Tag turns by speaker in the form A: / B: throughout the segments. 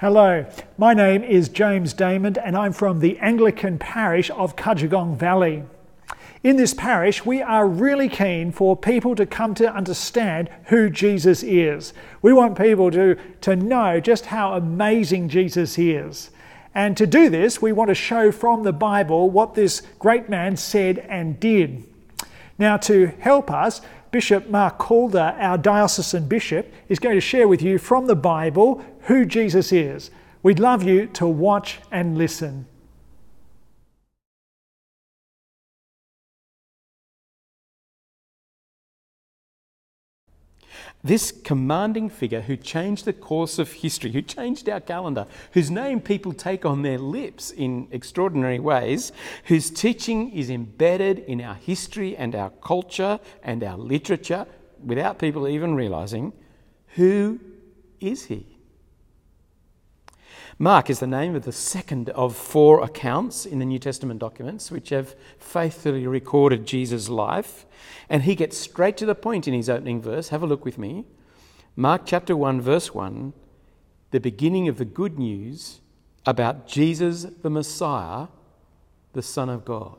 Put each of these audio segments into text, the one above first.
A: Hello, my name is James Damon and I'm from the Anglican parish of Cudgegong Valley. In this parish, we are really keen for people to come to understand who Jesus is. We want people to, to know just how amazing Jesus is. And to do this, we want to show from the Bible what this great man said and did. Now, to help us, Bishop Mark Calder, our diocesan bishop, is going to share with you from the Bible who Jesus is. We'd love you to watch and listen.
B: This commanding figure who changed the course of history, who changed our calendar, whose name people take on their lips in extraordinary ways, whose teaching is embedded in our history and our culture and our literature without people even realizing, who is he? Mark is the name of the second of four accounts in the New Testament documents which have faithfully recorded Jesus' life. And he gets straight to the point in his opening verse. Have a look with me. Mark chapter 1, verse 1, the beginning of the good news about Jesus the Messiah, the Son of God.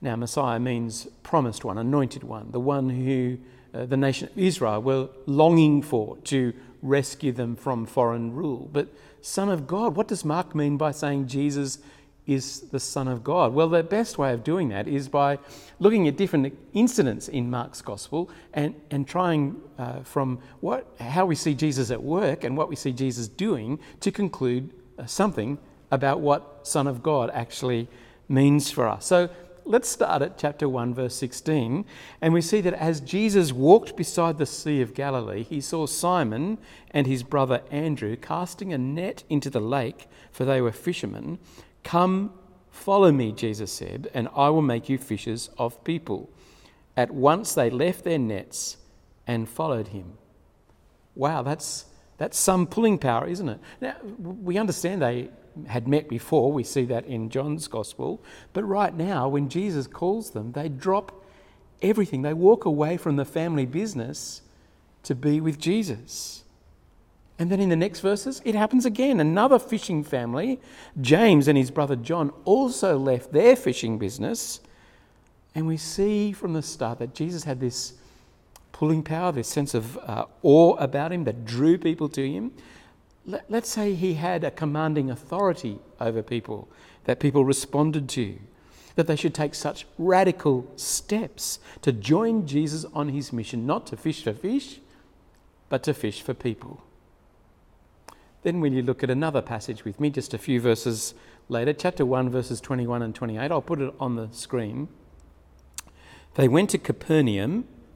B: Now, Messiah means promised one, anointed one, the one who uh, the nation of Israel were longing for to rescue them from foreign rule. But Son of God, what does Mark mean by saying Jesus is the Son of God? Well, the best way of doing that is by looking at different incidents in Mark's Gospel and, and trying uh, from what, how we see Jesus at work and what we see Jesus doing to conclude uh, something about what Son of God actually means for us. So let's start at chapter 1, verse 16. And we see that as Jesus walked beside the Sea of Galilee, he saw Simon and his brother Andrew casting a net into the lake, for they were fishermen. Come, follow me, Jesus said, and I will make you fishers of people. At once they left their nets and followed him. Wow, that's, that's some pulling power, isn't it? Now, we understand they had met before. We see that in John's Gospel. But right now, when Jesus calls them, they drop everything. They walk away from the family business to be with Jesus. And then in the next verses, it happens again. Another fishing family, James and his brother John, also left their fishing business. And we see from the start that Jesus had this pulling power, this sense of uh, awe about him that drew people to him let, us say he had a commanding authority over people that people responded to, that they should take such radical steps to join Jesus on his mission, not to fish for fish, but to fish for people. Then, when you look at another passage with me, just a few verses later, chapter 1, verses 21 and 28, I'll put it on the screen. They went to Capernaum,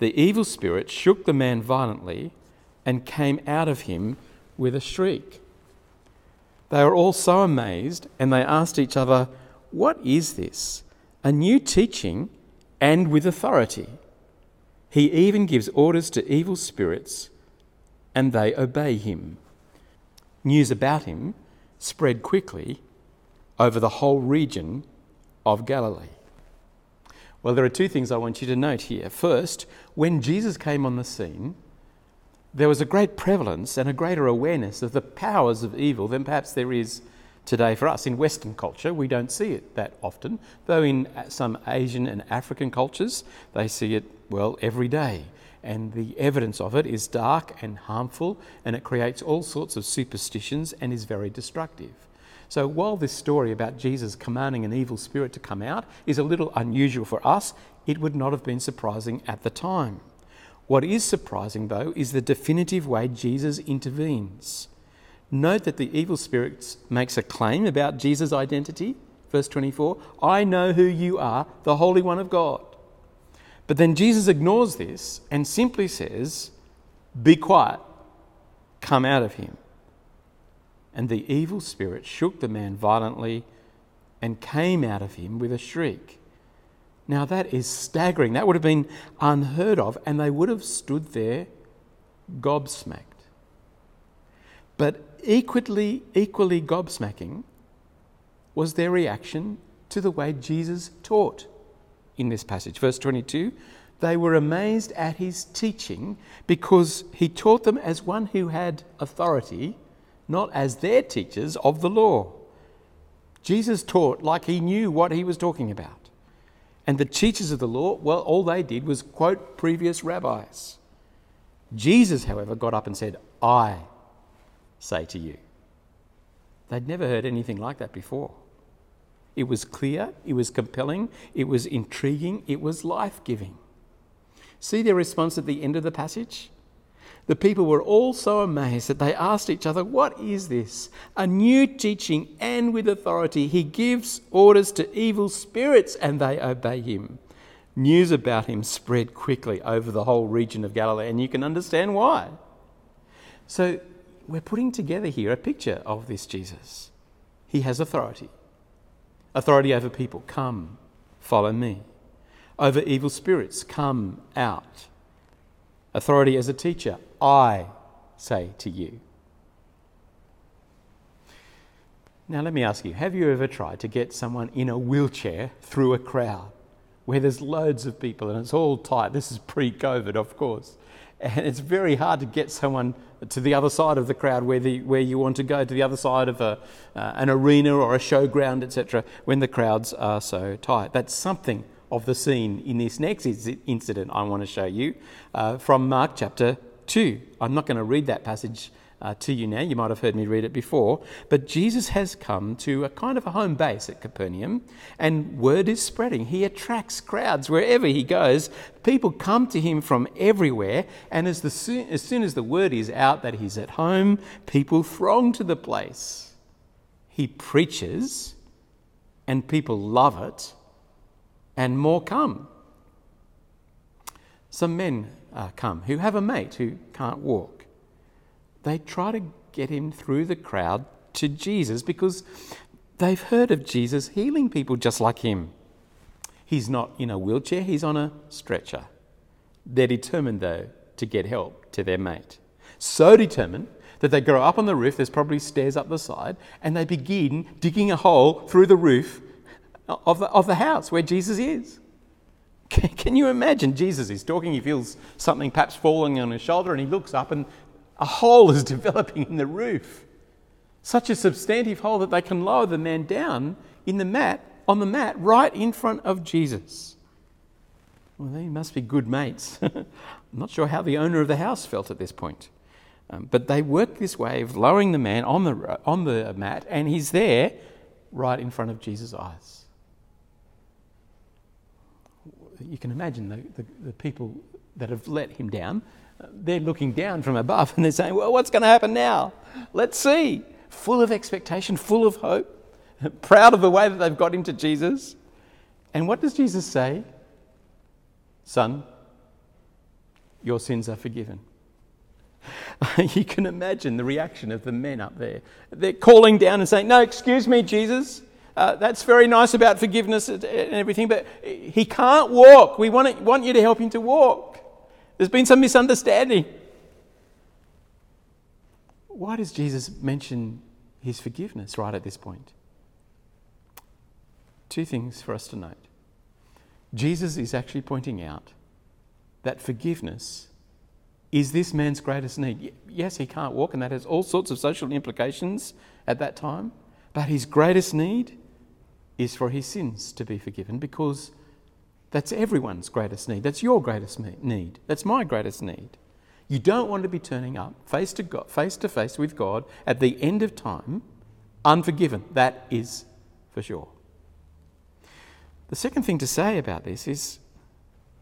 B: The evil spirit shook the man violently and came out of him with a shriek. They were all so amazed and they asked each other, What is this? A new teaching and with authority. He even gives orders to evil spirits and they obey him. News about him spread quickly over the whole region of Galilee. Well, there are two things I want you to note here. First, when Jesus came on the scene, there was a great prevalence and a greater awareness of the powers of evil than perhaps there is today for us. In Western culture, we don't see it that often, though in uh, some Asian and African cultures, they see it, well, every day. And the evidence of it is dark and harmful, and it creates all sorts of superstitions and is very destructive. So, while this story about Jesus commanding an evil spirit to come out is a little unusual for us, it would not have been surprising at the time. What is surprising, though, is the definitive way Jesus intervenes. Note that the evil spirit makes a claim about Jesus' identity. Verse 24 I know who you are, the Holy One of God. But then Jesus ignores this and simply says, Be quiet, come out of him. And the evil spirit shook the man violently and came out of him with a shriek. Now that is staggering. That would have been unheard of, and they would have stood there gobsmacked. But equally, equally gobsmacking was their reaction to the way Jesus taught in this passage. Verse 22 they were amazed at his teaching because he taught them as one who had authority, not as their teachers of the law. Jesus taught like he knew what he was talking about. And the teachers of the law, well, all they did was quote previous rabbis. Jesus, however, got up and said, I say to you. They'd never heard anything like that before. It was clear, it was compelling, it was intriguing, it was life giving. See their response at the end of the passage? The people were all so amazed that they asked each other, What is this? A new teaching and with authority. He gives orders to evil spirits and they obey him. News about him spread quickly over the whole region of Galilee, and you can understand why. So, we're putting together here a picture of this Jesus. He has authority authority over people. Come, follow me over evil spirits. Come out. Authority as a teacher. I say to you. Now, let me ask you have you ever tried to get someone in a wheelchair through a crowd where there's loads of people and it's all tight? This is pre COVID, of course. And it's very hard to get someone to the other side of the crowd where, the, where you want to go, to the other side of a, uh, an arena or a showground, etc., when the crowds are so tight. That's something of the scene in this next incident I want to show you uh, from Mark chapter 2. I'm not going to read that passage uh, to you now. You might have heard me read it before. But Jesus has come to a kind of a home base at Capernaum, and word is spreading. He attracts crowds wherever he goes. People come to him from everywhere, and as, the, as soon as the word is out that he's at home, people throng to the place. He preaches, and people love it and more come. Some men uh, come who have a mate who can't walk. They try to get him through the crowd to Jesus because they've heard of Jesus healing people just like him. He's not in a wheelchair, he's on a stretcher. They're determined, though, to get help to their mate. So determined that they go up on the roof, there's probably stairs up the side, and they begin digging a hole through the roof of the, of the house where Jesus is. Can, can you imagine? Jesus is talking, he feels something perhaps falling on his shoulder, and he looks up, and a hole is developing in the roof. Such a substantive hole that they can lower the man down in the mat, on the mat, right in front of Jesus. Well, they must be good mates. I'm not sure how the owner of the house felt at this point. Um, but they work this way of lowering the man on the, on the mat, and he's there right in front of Jesus' eyes you can imagine the, the, the people that have let him down, uh, they're looking down from above and they're saying, Well, what's going to happen now? Let's see. Full of expectation, full of hope, proud of the way that they've got him to Jesus. And what does Jesus say? Son, your sins are forgiven. you can imagine the reaction of the men up there. They're calling down and saying, No, excuse me, Jesus. Uh, that's very nice about forgiveness and everything, but he can't walk. We want, to, want you to help him to walk. There's been some misunderstanding. Why does Jesus mention his forgiveness right at this point? Two things for us to note. Jesus is actually pointing out that forgiveness is this man's greatest need. Yes, he can't walk, and that has all sorts of social implications at that time, but his greatest need is for his sins to be forgiven because that's everyone's greatest need. That's your greatest need. That's my greatest need. You don't want to be turning up face to, God, face to face with God at the end of time unforgiven. That is for sure. The second thing to say about this is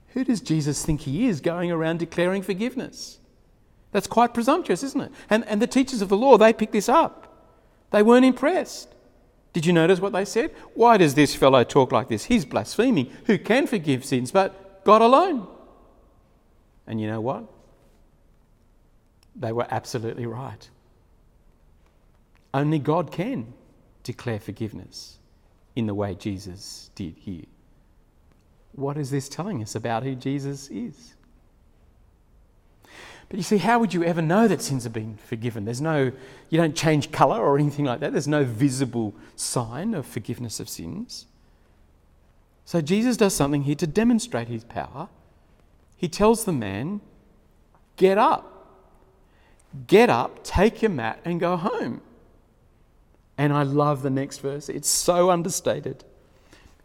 B: who does Jesus think he is going around declaring forgiveness? That's quite presumptuous, isn't it? And, and the teachers of the law, they pick this up. They weren't impressed. Did you notice what they said? Why does this fellow talk like this? He's blaspheming. Who can forgive sins but God alone? And you know what? They were absolutely right. Only God can declare forgiveness in the way Jesus did here. What is this telling us about who Jesus is? But you see, how would you ever know that sins have been forgiven? There's no, you don't change colour or anything like that. There's no visible sign of forgiveness of sins. So Jesus does something here to demonstrate his power. He tells the man, Get up. Get up, take your mat, and go home. And I love the next verse. It's so understated.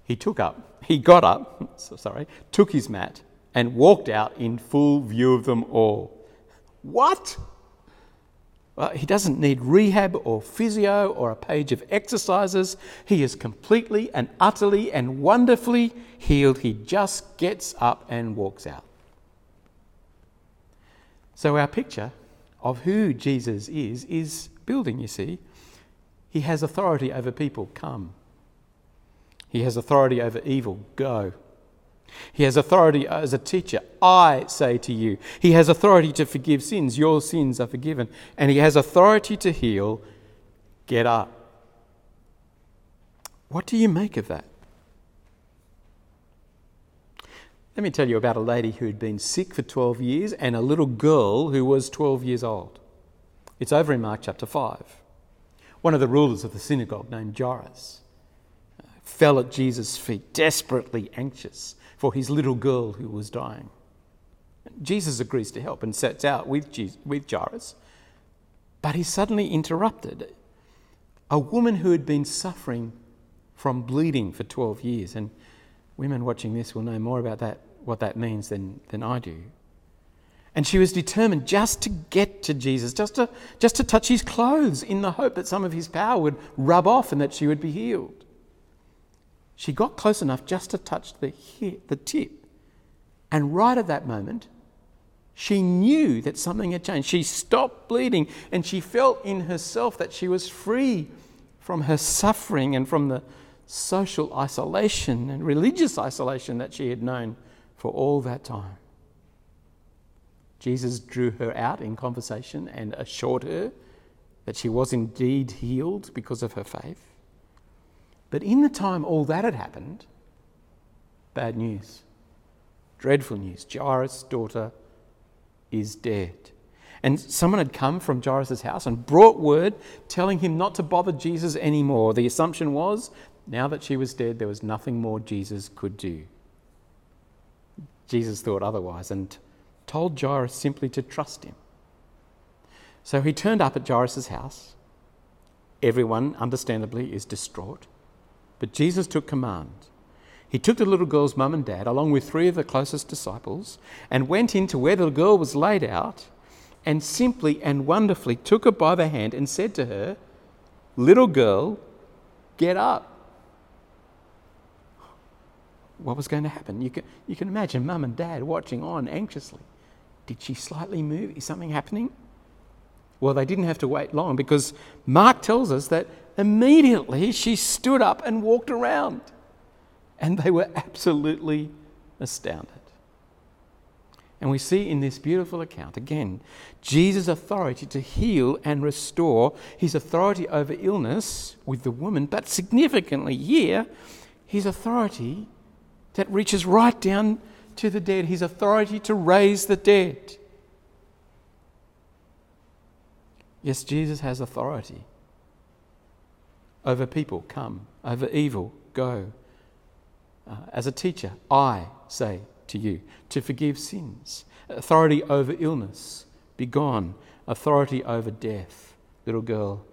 B: He took up, he got up, sorry, took his mat, and walked out in full view of them all. What? Well, he doesn't need rehab or physio or a page of exercises. He is completely and utterly and wonderfully healed. He just gets up and walks out. So, our picture of who Jesus is is building, you see. He has authority over people, come. He has authority over evil, go. He has authority as a teacher. I say to you. He has authority to forgive sins. Your sins are forgiven. And he has authority to heal. Get up. What do you make of that? Let me tell you about a lady who had been sick for 12 years and a little girl who was 12 years old. It's over in Mark chapter 5. One of the rulers of the synagogue, named Jairus, uh, fell at Jesus' feet, desperately anxious for his little girl who was dying. Jesus agrees to help and sets out with, Jesus, with Jairus, but he's suddenly interrupted. A woman who had been suffering from bleeding for 12 years, and women watching this will know more about that, what that means than, than I do. And she was determined just to get to Jesus, just to, just to touch his clothes in the hope that some of his power would rub off and that she would be healed. She got close enough just to touch the, the tip. And right at that moment, she knew that something had changed. She stopped bleeding and she felt in herself that she was free from her suffering and from the social isolation and religious isolation that she had known for all that time. Jesus drew her out in conversation and assured her that she was indeed healed because of her faith. But in the time all that had happened, bad news, dreadful news. Jairus' daughter is dead. And someone had come from Jairus' house and brought word telling him not to bother Jesus anymore. The assumption was now that she was dead, there was nothing more Jesus could do. Jesus thought otherwise and told Jairus simply to trust him. So he turned up at Jairus' house. Everyone, understandably, is distraught. But Jesus took command. He took the little girl's mum and dad, along with three of the closest disciples, and went into where the girl was laid out, and simply and wonderfully took her by the hand and said to her, Little girl, get up. What was going to happen? You can, you can imagine mum and dad watching on anxiously. Did she slightly move? Is something happening? Well, they didn't have to wait long because Mark tells us that immediately she stood up and walked around. And they were absolutely astounded. And we see in this beautiful account, again, Jesus' authority to heal and restore, his authority over illness with the woman, but significantly here, his authority that reaches right down to the dead, his authority to raise the dead. Yes, Jesus has authority over people, come. Over evil, go. Uh, as a teacher, I say to you to forgive sins. Authority over illness, be gone. Authority over death. Little girl,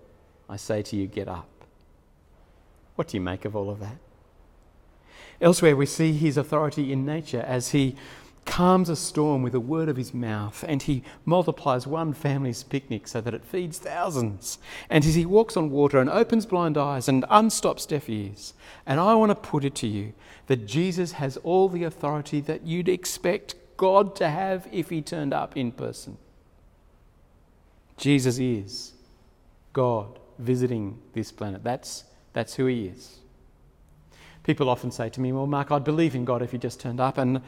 B: I say to you, get up. What do you make of all of that? Elsewhere, we see his authority in nature as he calms a storm with a word of his mouth, and he multiplies one family's picnic so that it feeds thousands. And as he walks on water and opens blind eyes and unstops deaf ears. And I want to put it to you that Jesus has all the authority that you'd expect God to have if he turned up in person. Jesus is God visiting this planet. That's, that's who he is. People often say to me, Well, Mark, I'd believe in God if he just turned up. And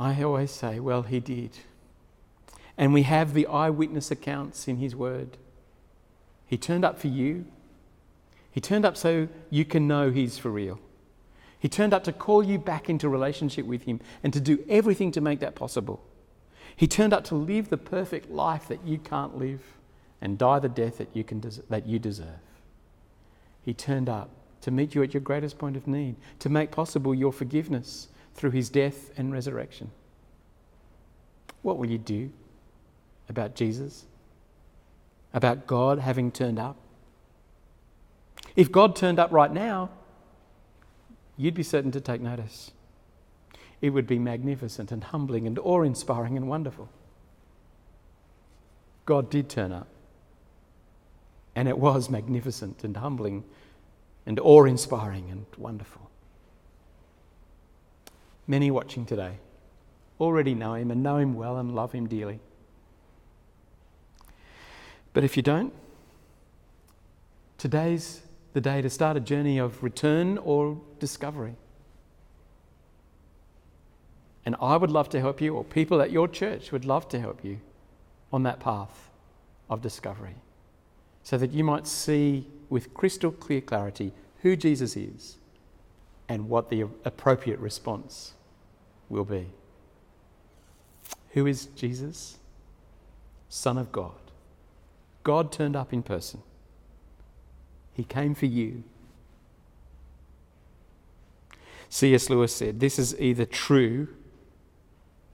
B: I always say, well, he did. And we have the eyewitness accounts in his word. He turned up for you, He turned up so you can know He's for real. He turned up to call you back into relationship with Him and to do everything to make that possible. He turned up to live the perfect life that you can't live and die the death that you, can des- that you deserve. He turned up to meet you at your greatest point of need, to make possible your forgiveness through His death and resurrection. What will you do about Jesus? About God having turned up? If God turned up right now, you'd be certain to take notice. It would be magnificent and humbling and awe inspiring and wonderful. God did turn up. And it was magnificent and humbling and awe inspiring and wonderful. Many watching today already know him and know him well and love him dearly. But if you don't, today's the day to start a journey of return or discovery. And I would love to help you, or people at your church would love to help you on that path of discovery so that you might see with crystal clear clarity who Jesus is and what the appropriate response will be. Who is Jesus? Son of God. God turned up in person. He came for you. C.S. Lewis said, This is either true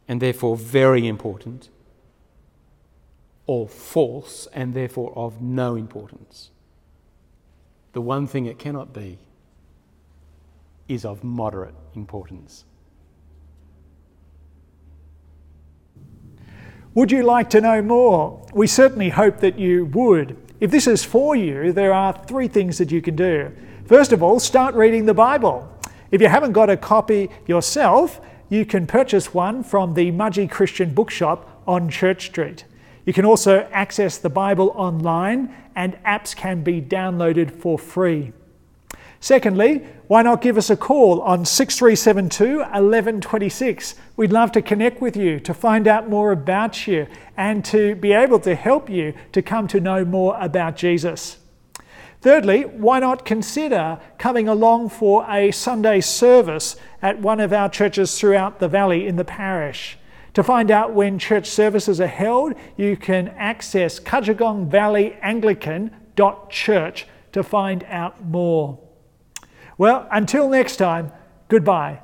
B: and therefore very important, or false and therefore of no importance. The one thing it cannot be is of moderate importance.
A: Would you like to know more? We certainly hope that you would. If this is for you, there are three things that you can do. First of all, start reading the Bible. If you haven't got a copy yourself, you can purchase one from the Mudgee Christian Bookshop on Church Street. You can also access the Bible online, and apps can be downloaded for free. Secondly, why not give us a call on 6372 1126? We'd love to connect with you, to find out more about you, and to be able to help you to come to know more about Jesus. Thirdly, why not consider coming along for a Sunday service at one of our churches throughout the valley in the parish? To find out when church services are held, you can access Cudgegong Valley Anglican.church to find out more. Well, until next time, goodbye.